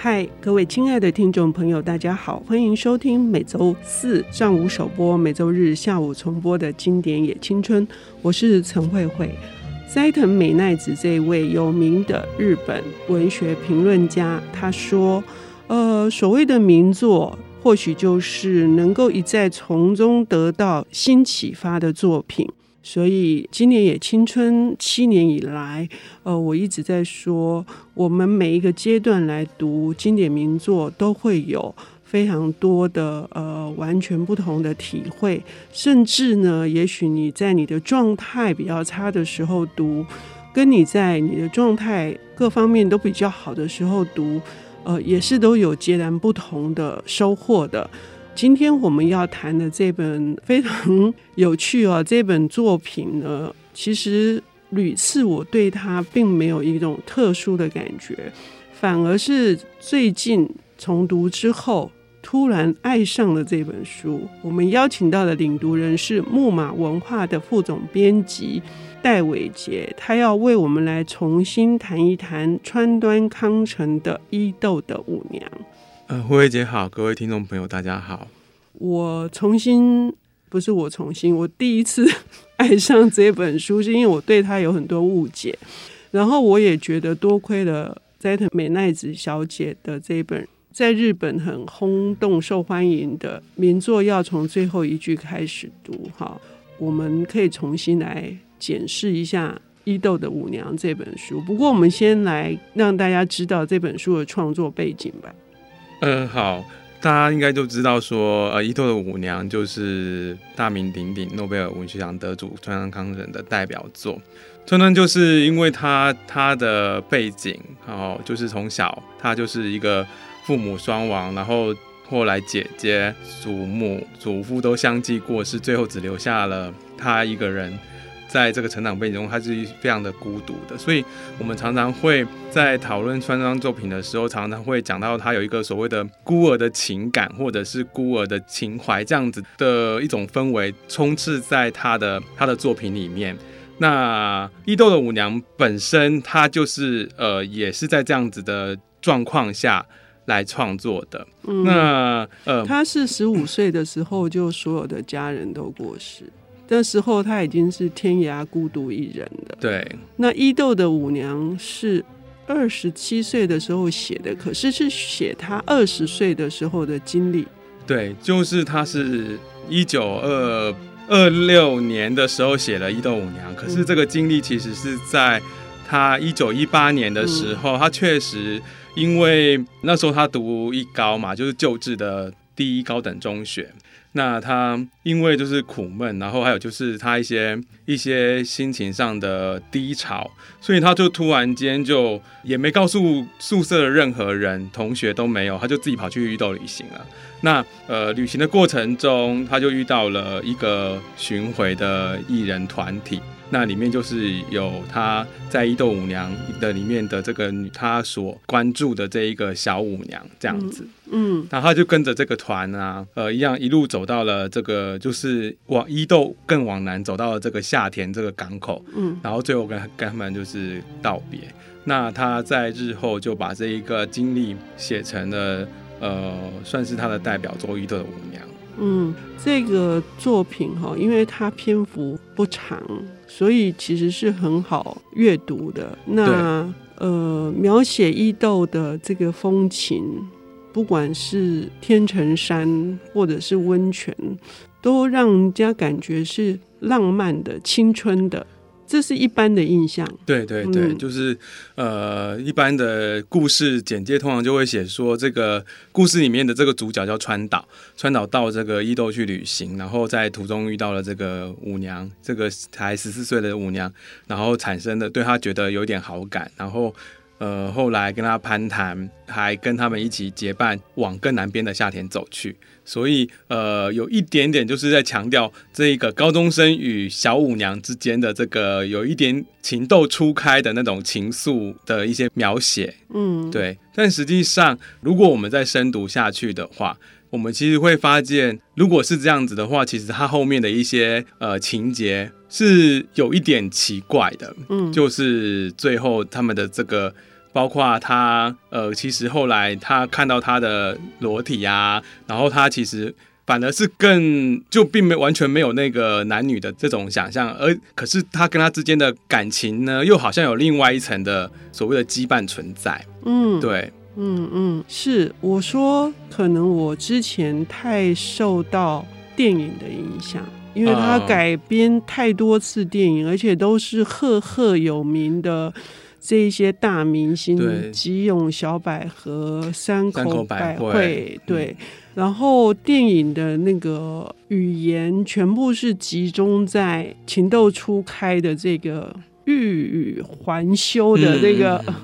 嗨，各位亲爱的听众朋友，大家好，欢迎收听每周四上午首播、每周日下午重播的经典也青春。我是陈慧慧。斋藤美奈子这一位有名的日本文学评论家，他说：“呃，所谓的名作，或许就是能够一再从中得到新启发的作品。”所以，今年也青春七年以来，呃，我一直在说，我们每一个阶段来读经典名作，都会有非常多的呃完全不同的体会。甚至呢，也许你在你的状态比较差的时候读，跟你在你的状态各方面都比较好的时候读，呃，也是都有截然不同的收获的。今天我们要谈的这本非常有趣哦，这本作品呢，其实屡次我对它并没有一种特殊的感觉，反而是最近重读之后，突然爱上了这本书。我们邀请到的领读人是木马文化的副总编辑戴伟杰，他要为我们来重新谈一谈川端康成的《伊豆的舞娘》。呃，慧慧姐好，各位听众朋友大家好。我重新，不是我重新，我第一次爱上这本书，是因为我对它有很多误解，然后我也觉得多亏了斋藤美奈子小姐的这本在日本很轰动、受欢迎的名作，要从最后一句开始读。哈，我们可以重新来检视一下《伊豆的舞娘》这本书。不过，我们先来让大家知道这本书的创作背景吧。嗯，好，大家应该都知道说，呃，伊豆的舞娘就是大名鼎鼎诺贝尔文学奖得主川端康成的代表作。川端就是因为他他的背景，哦，就是从小他就是一个父母双亡，然后后来姐姐、祖母、祖父都相继过世，最后只留下了他一个人。在这个成长背景中，他是非常的孤独的，所以我们常常会在讨论川端作品的时候，常常会讲到他有一个所谓的孤儿的情感，或者是孤儿的情怀这样子的一种氛围充斥在他的他的作品里面。那伊豆的舞娘本身，她就是呃，也是在这样子的状况下来创作的。嗯、那呃，他是十五岁的时候，就所有的家人都过世。那时候他已经是天涯孤独一人了。对，那伊豆的舞娘是二十七岁的时候写的，可是是写他二十岁的时候的经历。对，就是他是一九二二六年的时候写了伊豆舞娘，可是这个经历其实是在他一九一八年的时候，嗯、他确实因为那时候他读一高嘛，就是旧制的第一高等中学。那他因为就是苦闷，然后还有就是他一些一些心情上的低潮，所以他就突然间就也没告诉宿舍的任何人，同学都没有，他就自己跑去伊豆旅行了。那呃，旅行的过程中，他就遇到了一个巡回的艺人团体。那里面就是有他在《伊豆舞娘》的里面的这个女，他所关注的这一个小舞娘这样子，嗯，然后他就跟着这个团啊，呃，一样一路走到了这个，就是往伊豆更往南走到了这个下田这个港口，嗯，然后最后跟跟他们就是道别。那他在日后就把这一个经历写成了，呃，算是他的代表作《伊豆的舞娘》。嗯，这个作品哈，因为它篇幅不长，所以其实是很好阅读的。那呃，描写伊豆的这个风情，不管是天成山或者是温泉，都让人家感觉是浪漫的、青春的。这是一般的印象，对对对，嗯、就是呃，一般的故事简介通常就会写说，这个故事里面的这个主角叫川岛，川岛到这个伊豆去旅行，然后在途中遇到了这个舞娘，这个才十四岁的舞娘，然后产生的对他觉得有点好感，然后呃，后来跟他攀谈，还跟他们一起结伴往更南边的夏田走去。所以，呃，有一点点就是在强调这个高中生与小舞娘之间的这个有一点情窦初开的那种情愫的一些描写，嗯，对。但实际上，如果我们再深读下去的话，我们其实会发现，如果是这样子的话，其实他后面的一些呃情节是有一点奇怪的，嗯，就是最后他们的这个包括他呃，其实后来他看到他的裸体啊，然后他其实反而是更就并没完全没有那个男女的这种想象，而可是他跟他之间的感情呢，又好像有另外一层的所谓的羁绊存在。嗯，对，嗯嗯，是我说，可能我之前太受到电影的影响。因为他改编太多次电影，而且都是赫赫有名的这一些大明星，吉永小百合、山口百惠，对。然后电影的那个语言全部是集中在情窦初开的这个欲语还休的这个、嗯、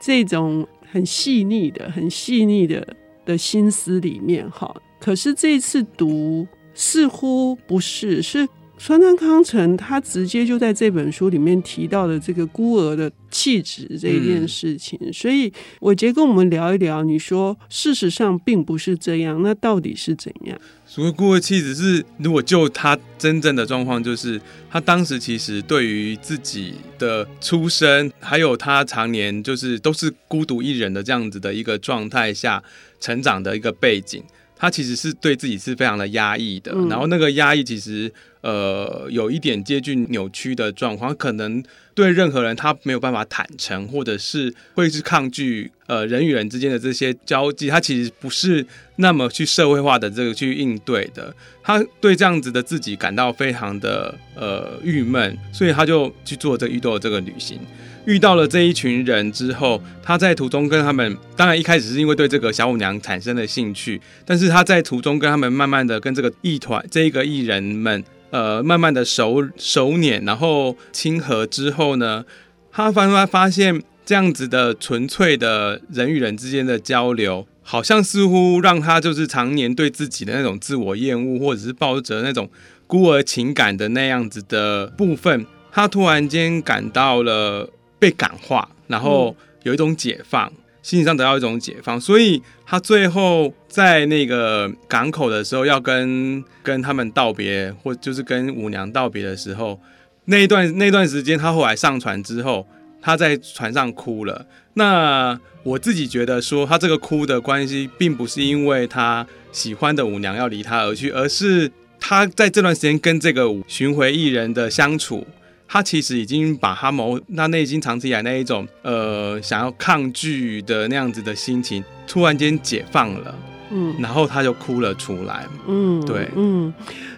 这种很细腻的、很细腻的的心思里面哈。可是这次读。似乎不是，是川端康成他直接就在这本书里面提到的这个孤儿的气质这一件事情，嗯、所以我直接跟我们聊一聊。你说事实上并不是这样，那到底是怎样？所谓孤儿气质是，如果就他真正的状况，就是他当时其实对于自己的出身，还有他常年就是都是孤独一人的这样子的一个状态下成长的一个背景。他其实是对自己是非常的压抑的，嗯、然后那个压抑其实呃有一点接近扭曲的状况，可能对任何人他没有办法坦诚，或者是会是抗拒呃人与人之间的这些交际，他其实不是那么去社会化的这个去应对的，他对这样子的自己感到非常的呃郁闷，所以他就去做这个伊豆的这个旅行。遇到了这一群人之后，他在途中跟他们，当然一开始是因为对这个小舞娘产生了兴趣，但是他在途中跟他们慢慢的跟这个艺团这一个艺人们，呃，慢慢的熟熟稔，然后亲和之后呢，他慢慢发现这样子的纯粹的人与人之间的交流，好像似乎让他就是常年对自己的那种自我厌恶，或者是抱着那种孤儿情感的那样子的部分，他突然间感到了。被感化，然后有一种解放，嗯、心理上得到一种解放，所以他最后在那个港口的时候，要跟跟他们道别，或就是跟舞娘道别的时候，那一段那段时间，他后来上船之后，他在船上哭了。那我自己觉得说，他这个哭的关系，并不是因为他喜欢的舞娘要离他而去，而是他在这段时间跟这个巡回艺人的相处。他其实已经把他某他内心长期以来那一种呃想要抗拒的那样子的心情，突然间解放了，嗯，然后他就哭了出来，嗯，对，嗯，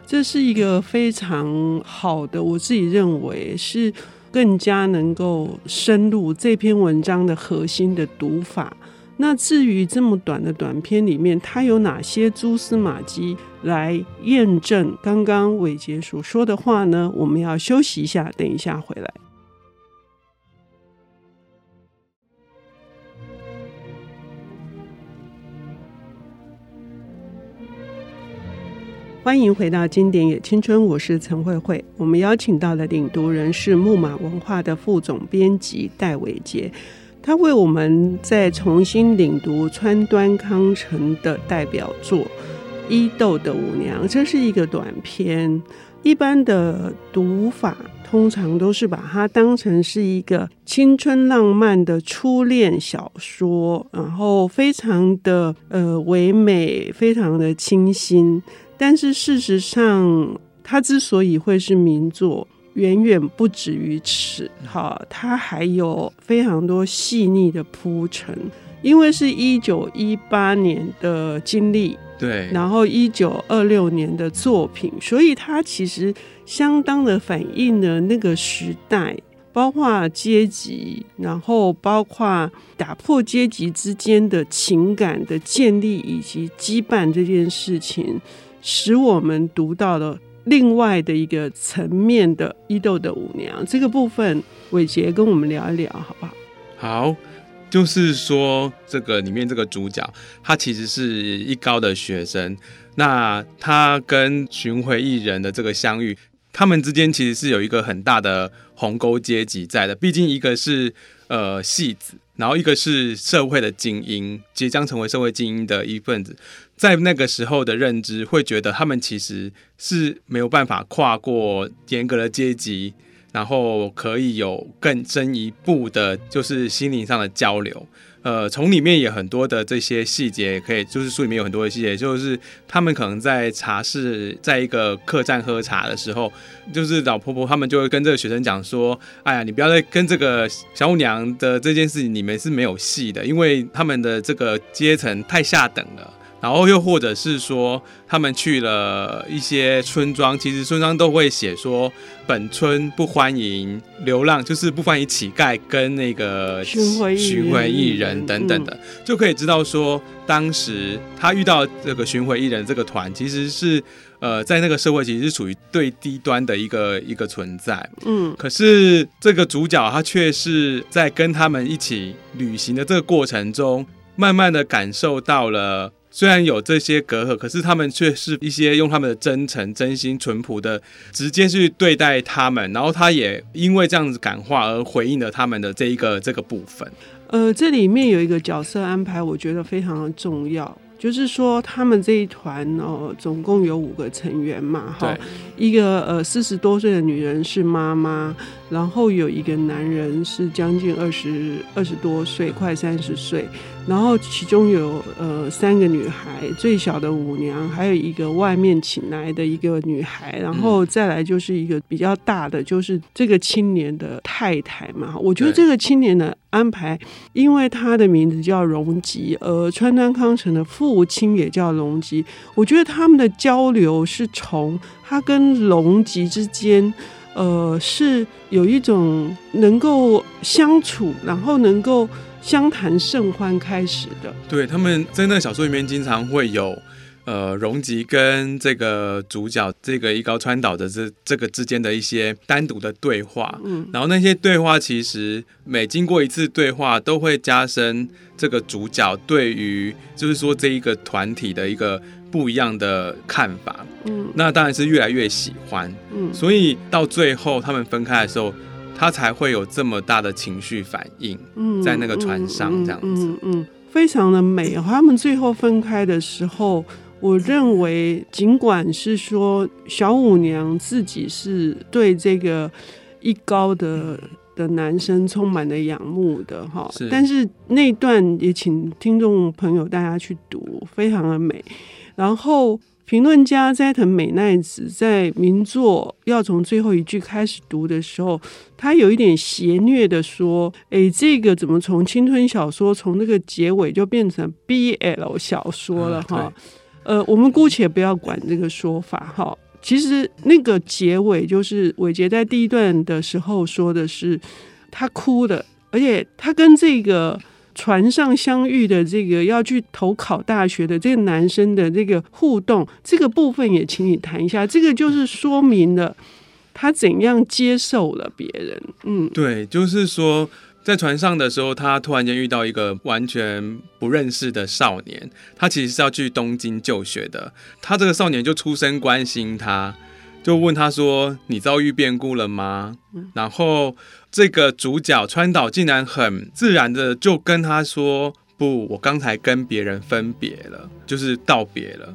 这是一个非常好的，我自己认为是更加能够深入这篇文章的核心的读法。那至于这么短的短片里面，它有哪些蛛丝马迹来验证刚刚伟杰所说的话呢？我们要休息一下，等一下回来。欢迎回到《经典也青春》，我是陈慧慧。我们邀请到的领读人是木马文化的副总编辑戴伟杰。他为我们再重新领读川端康成的代表作《伊豆的舞娘》，这是一个短篇。一般的读法通常都是把它当成是一个青春浪漫的初恋小说，然后非常的呃唯美，非常的清新。但是事实上，它之所以会是名作。远远不止于此，哈，它还有非常多细腻的铺陈，因为是一九一八年的经历，对，然后一九二六年的作品，所以它其实相当的反映了那个时代，包括阶级，然后包括打破阶级之间的情感的建立以及羁绊这件事情，使我们读到了。另外的一个层面的伊豆的舞娘这个部分，伟杰跟我们聊一聊，好不好？好，就是说这个里面这个主角，他其实是一高的学生，那他跟巡回艺人的这个相遇，他们之间其实是有一个很大的鸿沟阶级在的，毕竟一个是呃戏子。然后一个是社会的精英，即将成为社会精英的一份子，在那个时候的认知会觉得他们其实是没有办法跨过严格的阶级然后可以有更深一步的，就是心灵上的交流。呃，从里面也很多的这些细节，可以就是书里面有很多的细节，就是他们可能在茶室，在一个客栈喝茶的时候，就是老婆婆他们就会跟这个学生讲说：“哎呀，你不要再跟这个小舞娘的这件事情，你们是没有戏的，因为他们的这个阶层太下等了。”然后又或者是说，他们去了一些村庄，其实村庄都会写说，本村不欢迎流浪，就是不欢迎乞丐跟那个巡回巡回艺人等等的，嗯、就可以知道说，当时他遇到这个巡回艺人这个团，其实是呃，在那个社会其实是处于最低端的一个一个存在。嗯，可是这个主角他却是在跟他们一起旅行的这个过程中，慢慢的感受到了。虽然有这些隔阂，可是他们却是一些用他们的真诚、真心、淳朴的直接去对待他们，然后他也因为这样子感化而回应了他们的这一个这个部分。呃，这里面有一个角色安排，我觉得非常的重要，就是说他们这一团哦，总共有五个成员嘛，哈，一个呃四十多岁的女人是妈妈，然后有一个男人是将近二十二十多岁，快三十岁。然后其中有呃三个女孩，最小的舞娘，还有一个外面请来的一个女孩，然后再来就是一个比较大的，就是这个青年的太太嘛。我觉得这个青年的安排，因为他的名字叫荣吉，而川端康成的父亲也叫荣吉，我觉得他们的交流是从他跟荣吉之间，呃，是有一种能够相处，然后能够。相谈甚欢开始的，对，他们在那个小说里面经常会有，呃，荣吉跟这个主角这个一高川岛的这这个之间的一些单独的对话，嗯，然后那些对话其实每经过一次对话，都会加深这个主角对于就是说这一个团体的一个不一样的看法，嗯，那当然是越来越喜欢，嗯，所以到最后他们分开的时候。他才会有这么大的情绪反应，嗯在那个船上这样子，嗯嗯，嗯，非常的美。他们最后分开的时候，我认为，尽管是说小舞娘自己是对这个一高的的男生充满了仰慕的哈，但是那段也请听众朋友大家去读，非常的美。然后。评论家斋藤美奈子在名作要从最后一句开始读的时候，他有一点邪虐的说：“哎，这个怎么从青春小说从那个结尾就变成 BL 小说了？”哈，呃，我们姑且不要管这个说法哈。其实那个结尾就是伟杰在第一段的时候说的是他哭的，而且他跟这个。船上相遇的这个要去投考大学的这个男生的这个互动，这个部分也请你谈一下。这个就是说明了他怎样接受了别人。嗯，对，就是说在船上的时候，他突然间遇到一个完全不认识的少年，他其实是要去东京就学的。他这个少年就出声关心他，就问他说：“你遭遇变故了吗？”然后。这个主角川岛竟然很自然的就跟他说：“不，我刚才跟别人分别了，就是道别了。”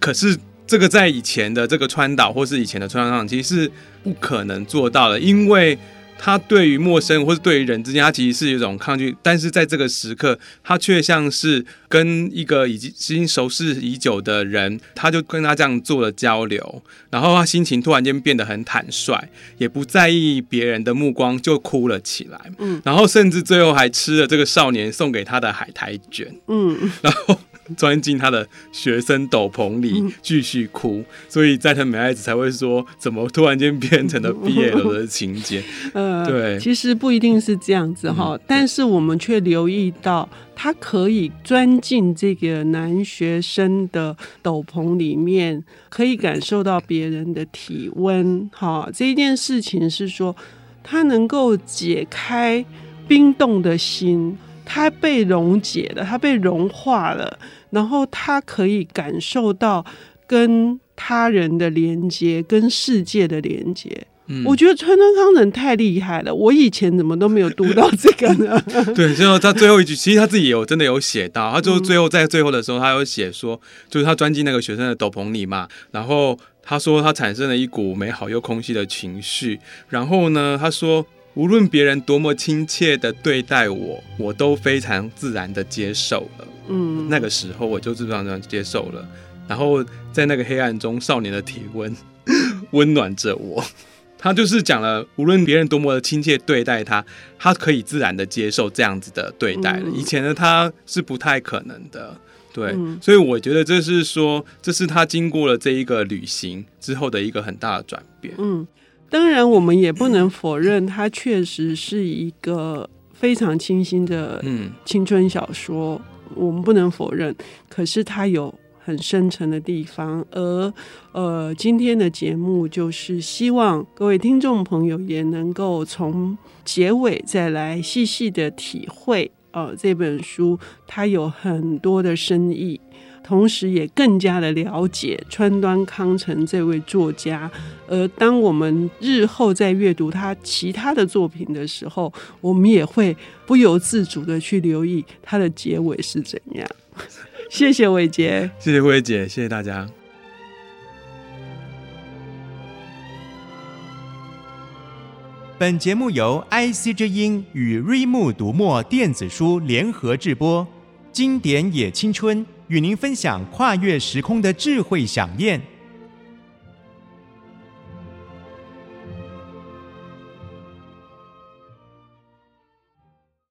可是这个在以前的这个川岛或是以前的川上，其实是不可能做到的，因为。他对于陌生或是对于人之间，他其实是有一种抗拒，但是在这个时刻，他却像是跟一个已经已经熟识已久的人，他就跟他这样做了交流，然后他心情突然间变得很坦率，也不在意别人的目光，就哭了起来。嗯，然后甚至最后还吃了这个少年送给他的海苔卷。嗯，然后。钻进他的学生斗篷里继续哭，嗯、所以斋藤美爱子才会说：怎么突然间变成了 BL 的情节？呃，对，其实不一定是这样子哈，嗯、但是我们却留意到，他可以钻进这个男学生的斗篷里面，可以感受到别人的体温。哈，这一件事情是说，他能够解开冰冻的心。他被溶解了，他被融化了，然后他可以感受到跟他人的连接，跟世界的连接。嗯，我觉得川端康成太厉害了，我以前怎么都没有读到这个呢？对，最后他最后一句，其实他自己有真的有写到，他就最后在最后的时候，他有写说，就是他钻进那个学生的斗篷里嘛，然后他说他产生了一股美好又空虚的情绪。然后呢，他说无论别人多么亲切的对待我，我都非常自然的接受了。嗯，那个时候我就自然而然接受了。然后在那个黑暗中，少年的体温 温暖着我。他就是讲了，无论别人多么的亲切对待他，他可以自然的接受这样子的对待了。以前的他是不太可能的。对，嗯、所以我觉得这是说，这是他经过了这一个旅行之后的一个很大的转变。嗯，当然我们也不能否认，它确实是一个非常清新的青春小说，嗯、我们不能否认。可是它有很深沉的地方，而呃，今天的节目就是希望各位听众朋友也能够从结尾再来细细的体会。呃，这本书它有很多的深意，同时也更加的了解川端康成这位作家。而当我们日后在阅读他其他的作品的时候，我们也会不由自主的去留意他的结尾是怎样。谢谢伟杰，谢谢薇姐，谢谢大家。本节目由 IC 之音与瑞木读墨电子书联合制播，经典也青春与您分享跨越时空的智慧想念。